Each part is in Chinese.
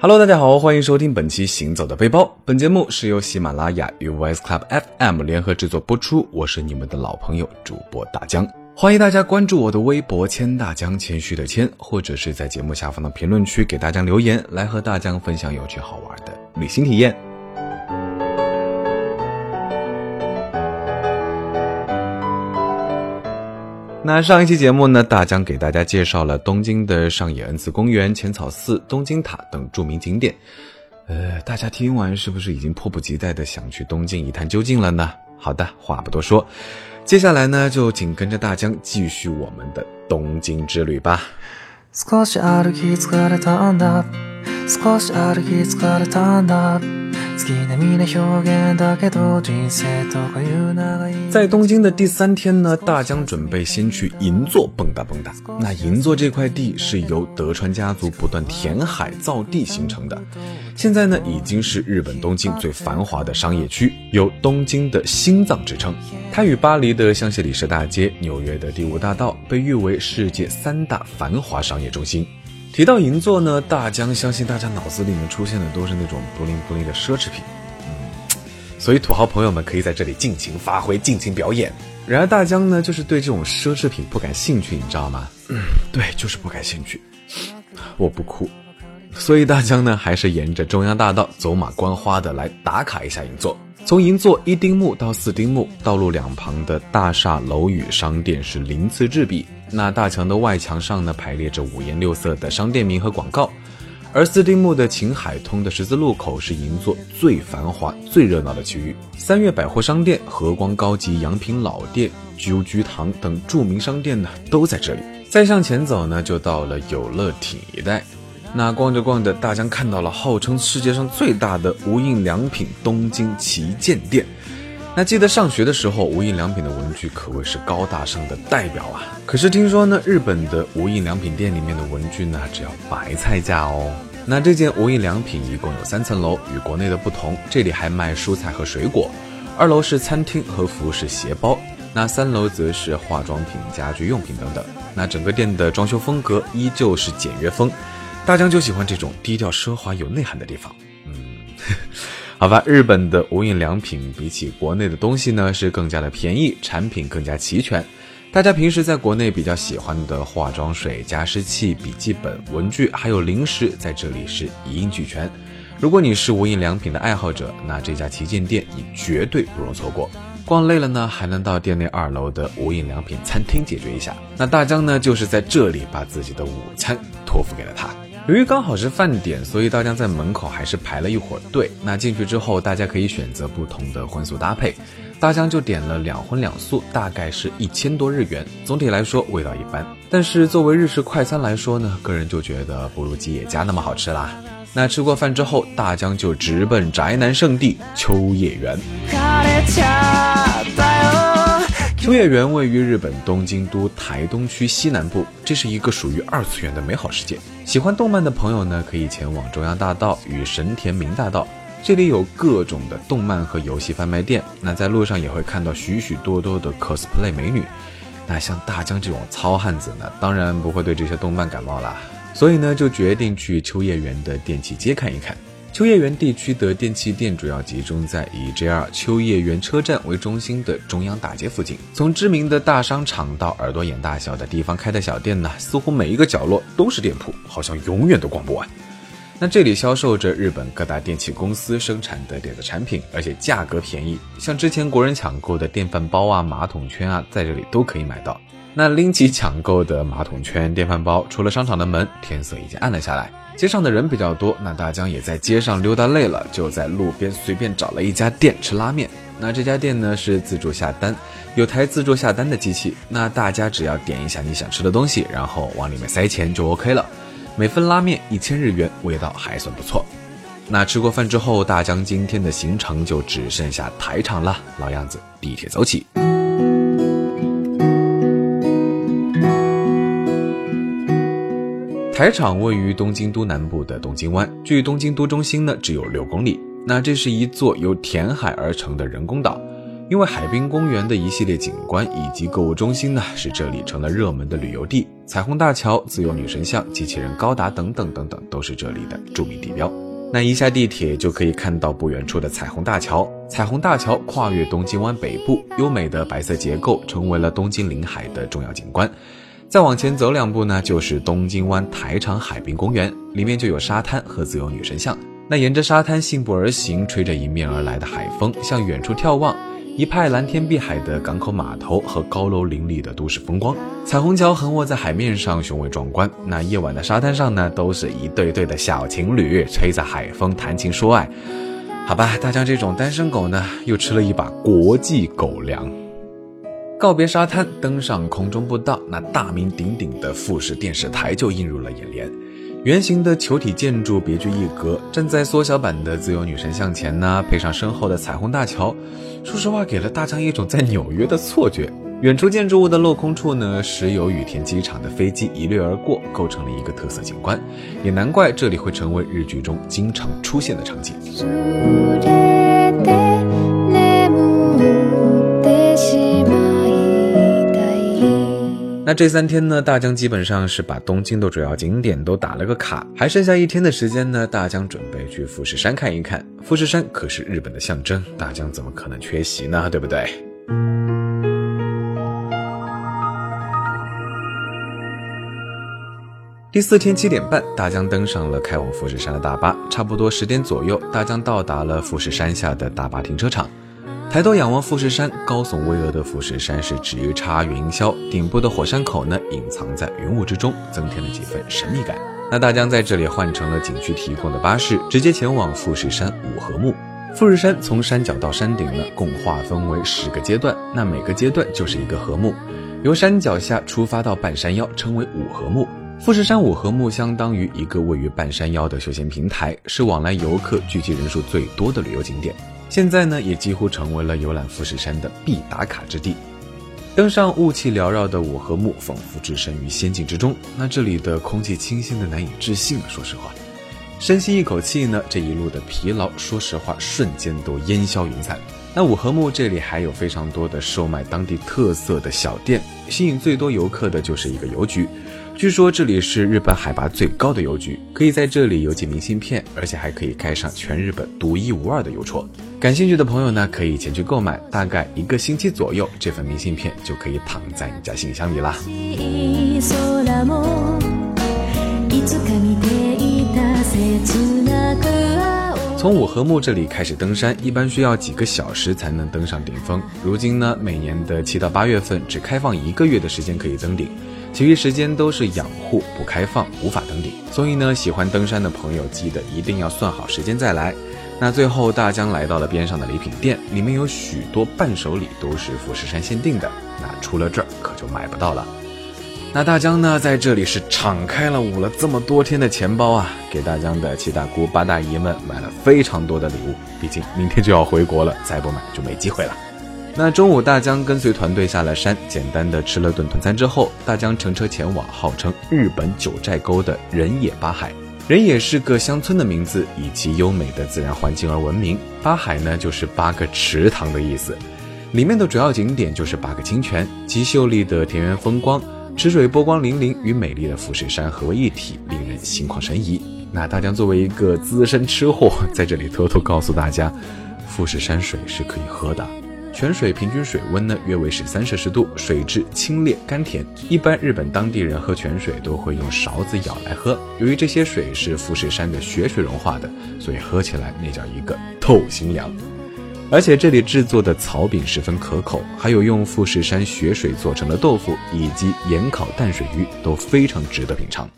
Hello，大家好，欢迎收听本期《行走的背包》。本节目是由喜马拉雅与 Voice Club FM 联合制作播出。我是你们的老朋友主播大江，欢迎大家关注我的微博“谦大江”，谦虚的谦，或者是在节目下方的评论区给大江留言，来和大江分享有趣好玩的旅行体验。那上一期节目呢，大江给大家介绍了东京的上野恩赐公园、浅草寺、东京塔等著名景点。呃，大家听完是不是已经迫不及待的想去东京一探究竟了呢？好的，话不多说，接下来呢，就紧跟着大江继续我们的东京之旅吧。在东京的第三天呢，大江准备先去银座蹦跶蹦跶。那银座这块地是由德川家族不断填海造地形成的，现在呢已经是日本东京最繁华的商业区，有“东京的心脏”之称。它与巴黎的香榭丽舍大街、纽约的第五大道被誉为世界三大繁华商业中心。提到银座呢，大江相信大家脑子里面出现的都是那种不灵不灵的奢侈品，嗯，所以土豪朋友们可以在这里尽情发挥、尽情表演。然而大江呢，就是对这种奢侈品不感兴趣，你知道吗？嗯，对，就是不感兴趣。我不哭，所以大江呢，还是沿着中央大道走马观花的来打卡一下银座。从银座一丁目到四丁目，道路两旁的大厦、楼宇、商店是鳞次栉比。那大墙的外墙上呢，排列着五颜六色的商店名和广告。而四丁目的秦海通的十字路口是银座最繁华、最热闹的区域。三月百货商店、和光高级洋品老店、鸠居堂等著名商店呢，都在这里。再向前走呢，就到了有乐町一带。那逛着逛着，大江看到了号称世界上最大的无印良品东京旗舰店。那记得上学的时候，无印良品的文具可谓是高大上的代表啊。可是听说呢，日本的无印良品店里面的文具呢，只要白菜价哦。那这件无印良品一共有三层楼，与国内的不同，这里还卖蔬菜和水果。二楼是餐厅和服饰鞋包，那三楼则是化妆品、家居用品等等。那整个店的装修风格依旧是简约风。大江就喜欢这种低调奢华有内涵的地方。嗯，好吧，日本的无印良品比起国内的东西呢，是更加的便宜，产品更加齐全。大家平时在国内比较喜欢的化妆水、加湿器、笔记本、文具，还有零食，在这里是一应俱全。如果你是无印良品的爱好者，那这家旗舰店你绝对不容错过。逛累了呢，还能到店内二楼的无印良品餐厅解决一下。那大江呢，就是在这里把自己的午餐托付给了他。由于刚好是饭点，所以大江在门口还是排了一会儿队。那进去之后，大家可以选择不同的荤素搭配。大江就点了两荤两素，大概是一千多日元。总体来说味道一般，但是作为日式快餐来说呢，个人就觉得不如吉野家那么好吃啦。那吃过饭之后，大江就直奔宅男圣地秋叶原。秋叶原位于日本东京都台东区西南部，这是一个属于二次元的美好世界。喜欢动漫的朋友呢，可以前往中央大道与神田明大道，这里有各种的动漫和游戏贩卖店。那在路上也会看到许许多多的 cosplay 美女。那像大江这种糙汉子呢，当然不会对这些动漫感冒啦，所以呢，就决定去秋叶原的电器街看一看。秋叶原地区的电器店主要集中在以 JR 秋叶原车站为中心的中央大街附近。从知名的大商场到耳朵眼大小的地方开的小店呢，似乎每一个角落都是店铺，好像永远都逛不完。那这里销售着日本各大电器公司生产的电子产品，而且价格便宜。像之前国人抢购的电饭煲啊、马桶圈啊，在这里都可以买到。那拎起抢购的马桶圈、电饭煲，出了商场的门，天色已经暗了下来。街上的人比较多，那大江也在街上溜达累了，就在路边随便找了一家店吃拉面。那这家店呢是自助下单，有台自助下单的机器，那大家只要点一下你想吃的东西，然后往里面塞钱就 OK 了。每份拉面一千日元，味道还算不错。那吃过饭之后，大江今天的行程就只剩下台场了，老样子，地铁走起。台场位于东京都南部的东京湾，距东京都中心呢只有六公里。那这是一座由填海而成的人工岛，因为海滨公园的一系列景观以及购物中心呢，使这里成了热门的旅游地。彩虹大桥、自由女神像、机器人高达等等等等，都是这里的著名地标。那一下地铁就可以看到不远处的彩虹大桥。彩虹大桥跨越东京湾北部，优美的白色结构成为了东京临海的重要景观。再往前走两步呢，就是东京湾台场海滨公园，里面就有沙滩和自由女神像。那沿着沙滩信步而行，吹着迎面而来的海风，向远处眺望。一派蓝天碧海的港口码头和高楼林立的都市风光，彩虹桥横卧在海面上，雄伟壮观。那夜晚的沙滩上呢，都是一对对的小情侣，吹着海风谈情说爱。好吧，大江这种单身狗呢，又吃了一把国际狗粮。告别沙滩，登上空中步道，那大名鼎鼎的富士电视台就映入了眼帘。圆形的球体建筑别具一格，站在缩小版的自由女神像前呢，配上身后的彩虹大桥，说实话给了大江一种在纽约的错觉。远处建筑物的镂空处呢，时有羽田机场的飞机一掠而过，构成了一个特色景观，也难怪这里会成为日剧中经常出现的场景。那这三天呢，大江基本上是把东京的主要景点都打了个卡，还剩下一天的时间呢，大江准备去富士山看一看。富士山可是日本的象征，大江怎么可能缺席呢？对不对？第四天七点半，大江登上了开往富士山的大巴，差不多十点左右，大江到达了富士山下的大巴停车场。抬头仰望富士山，高耸巍峨的富士山是直插云霄，顶部的火山口呢隐藏在云雾之中，增添了几分神秘感。那大江在这里换乘了景区提供的巴士，直接前往富士山五合目。富士山从山脚到山顶呢，共划分为十个阶段，那每个阶段就是一个合目，由山脚下出发到半山腰，称为五合目。富士山五合目相当于一个位于半山腰的休闲平台，是往来游客聚集人数最多的旅游景点。现在呢，也几乎成为了游览富士山的必打卡之地。登上雾气缭绕的五合目，仿佛置身于仙境之中。那这里的空气清新的难以置信啊！说实话，深吸一口气呢，这一路的疲劳，说实话，瞬间都烟消云散。那五合目这里还有非常多的售卖当地特色的小店，吸引最多游客的就是一个邮局。据说这里是日本海拔最高的邮局，可以在这里邮寄明信片，而且还可以开上全日本独一无二的邮戳。感兴趣的朋友呢，可以前去购买，大概一个星期左右，这份明信片就可以躺在你家信箱里啦。从五合目这里开始登山，一般需要几个小时才能登上顶峰。如今呢，每年的七到八月份只开放一个月的时间可以登顶。其余时间都是养护不开放，无法登顶。所以呢，喜欢登山的朋友记得一定要算好时间再来。那最后，大江来到了边上的礼品店，里面有许多伴手礼都是富士山限定的，那出了这儿可就买不到了。那大江呢，在这里是敞开了捂了这么多天的钱包啊，给大江的七大姑八大姨们买了非常多的礼物。毕竟明天就要回国了，再不买就没机会了。那中午，大江跟随团队下了山，简单的吃了顿团餐之后，大江乘车前往号称日本九寨沟的人野八海。人野是个乡村的名字，以其优美的自然环境而闻名。八海呢，就是八个池塘的意思。里面的主要景点就是八个清泉，其秀丽的田园风光，池水波光粼粼，与美丽的富士山合为一体，令人心旷神怡。那大江作为一个资深吃货，在这里偷偷告诉大家，富士山水是可以喝的。泉水平均水温呢约为十三摄氏度，水质清冽甘甜。一般日本当地人喝泉水都会用勺子舀来喝。由于这些水是富士山的雪水融化的，所以喝起来那叫一个透心凉。而且这里制作的草饼十分可口，还有用富士山雪水做成的豆腐以及盐烤淡水鱼都非常值得品尝。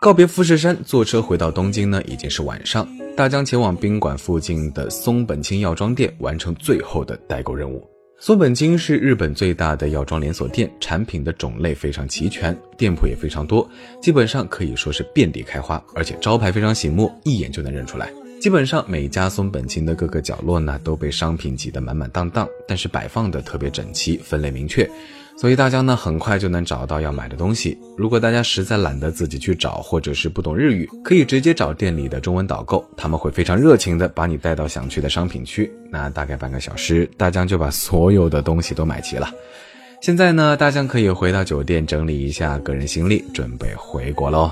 告别富士山，坐车回到东京呢，已经是晚上。大江前往宾馆附近的松本清药妆店，完成最后的代购任务。松本清是日本最大的药妆连锁店，产品的种类非常齐全，店铺也非常多，基本上可以说是遍地开花，而且招牌非常醒目，一眼就能认出来。基本上每家松本清的各个角落呢，都被商品挤得满满当当，但是摆放的特别整齐，分类明确。所以大江呢很快就能找到要买的东西。如果大家实在懒得自己去找，或者是不懂日语，可以直接找店里的中文导购，他们会非常热情的把你带到想去的商品区。那大概半个小时，大江就把所有的东西都买齐了。现在呢，大江可以回到酒店整理一下个人行李，准备回国喽。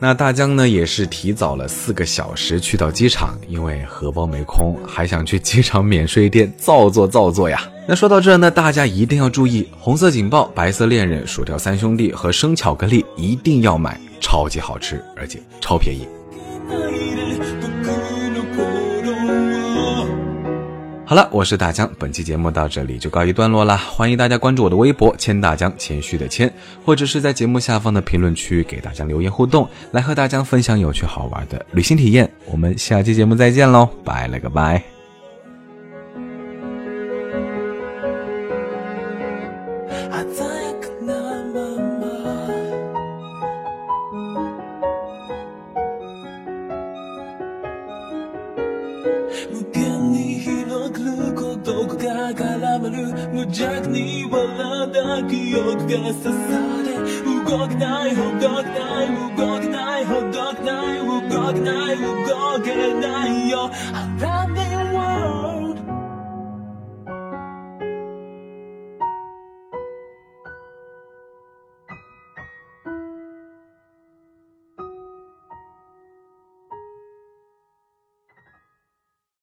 那大江呢，也是提早了四个小时去到机场，因为荷包没空，还想去机场免税店造作造作呀。那说到这呢，大家一定要注意，红色警报、白色恋人、薯条三兄弟和生巧克力一定要买，超级好吃，而且超便宜。好了，我是大江，本期节目到这里就告一段落了。欢迎大家关注我的微博“千大江”，谦虚的谦，或者是在节目下方的评论区给大家留言互动，来和大江分享有趣好玩的旅行体验。我们下期节目再见喽，拜了个拜。Джакни балада киокга сасаде Угогнай, угогнай, угогнай, угогнай, угогнай, угогнай, угогнай, угогнай, угогнай,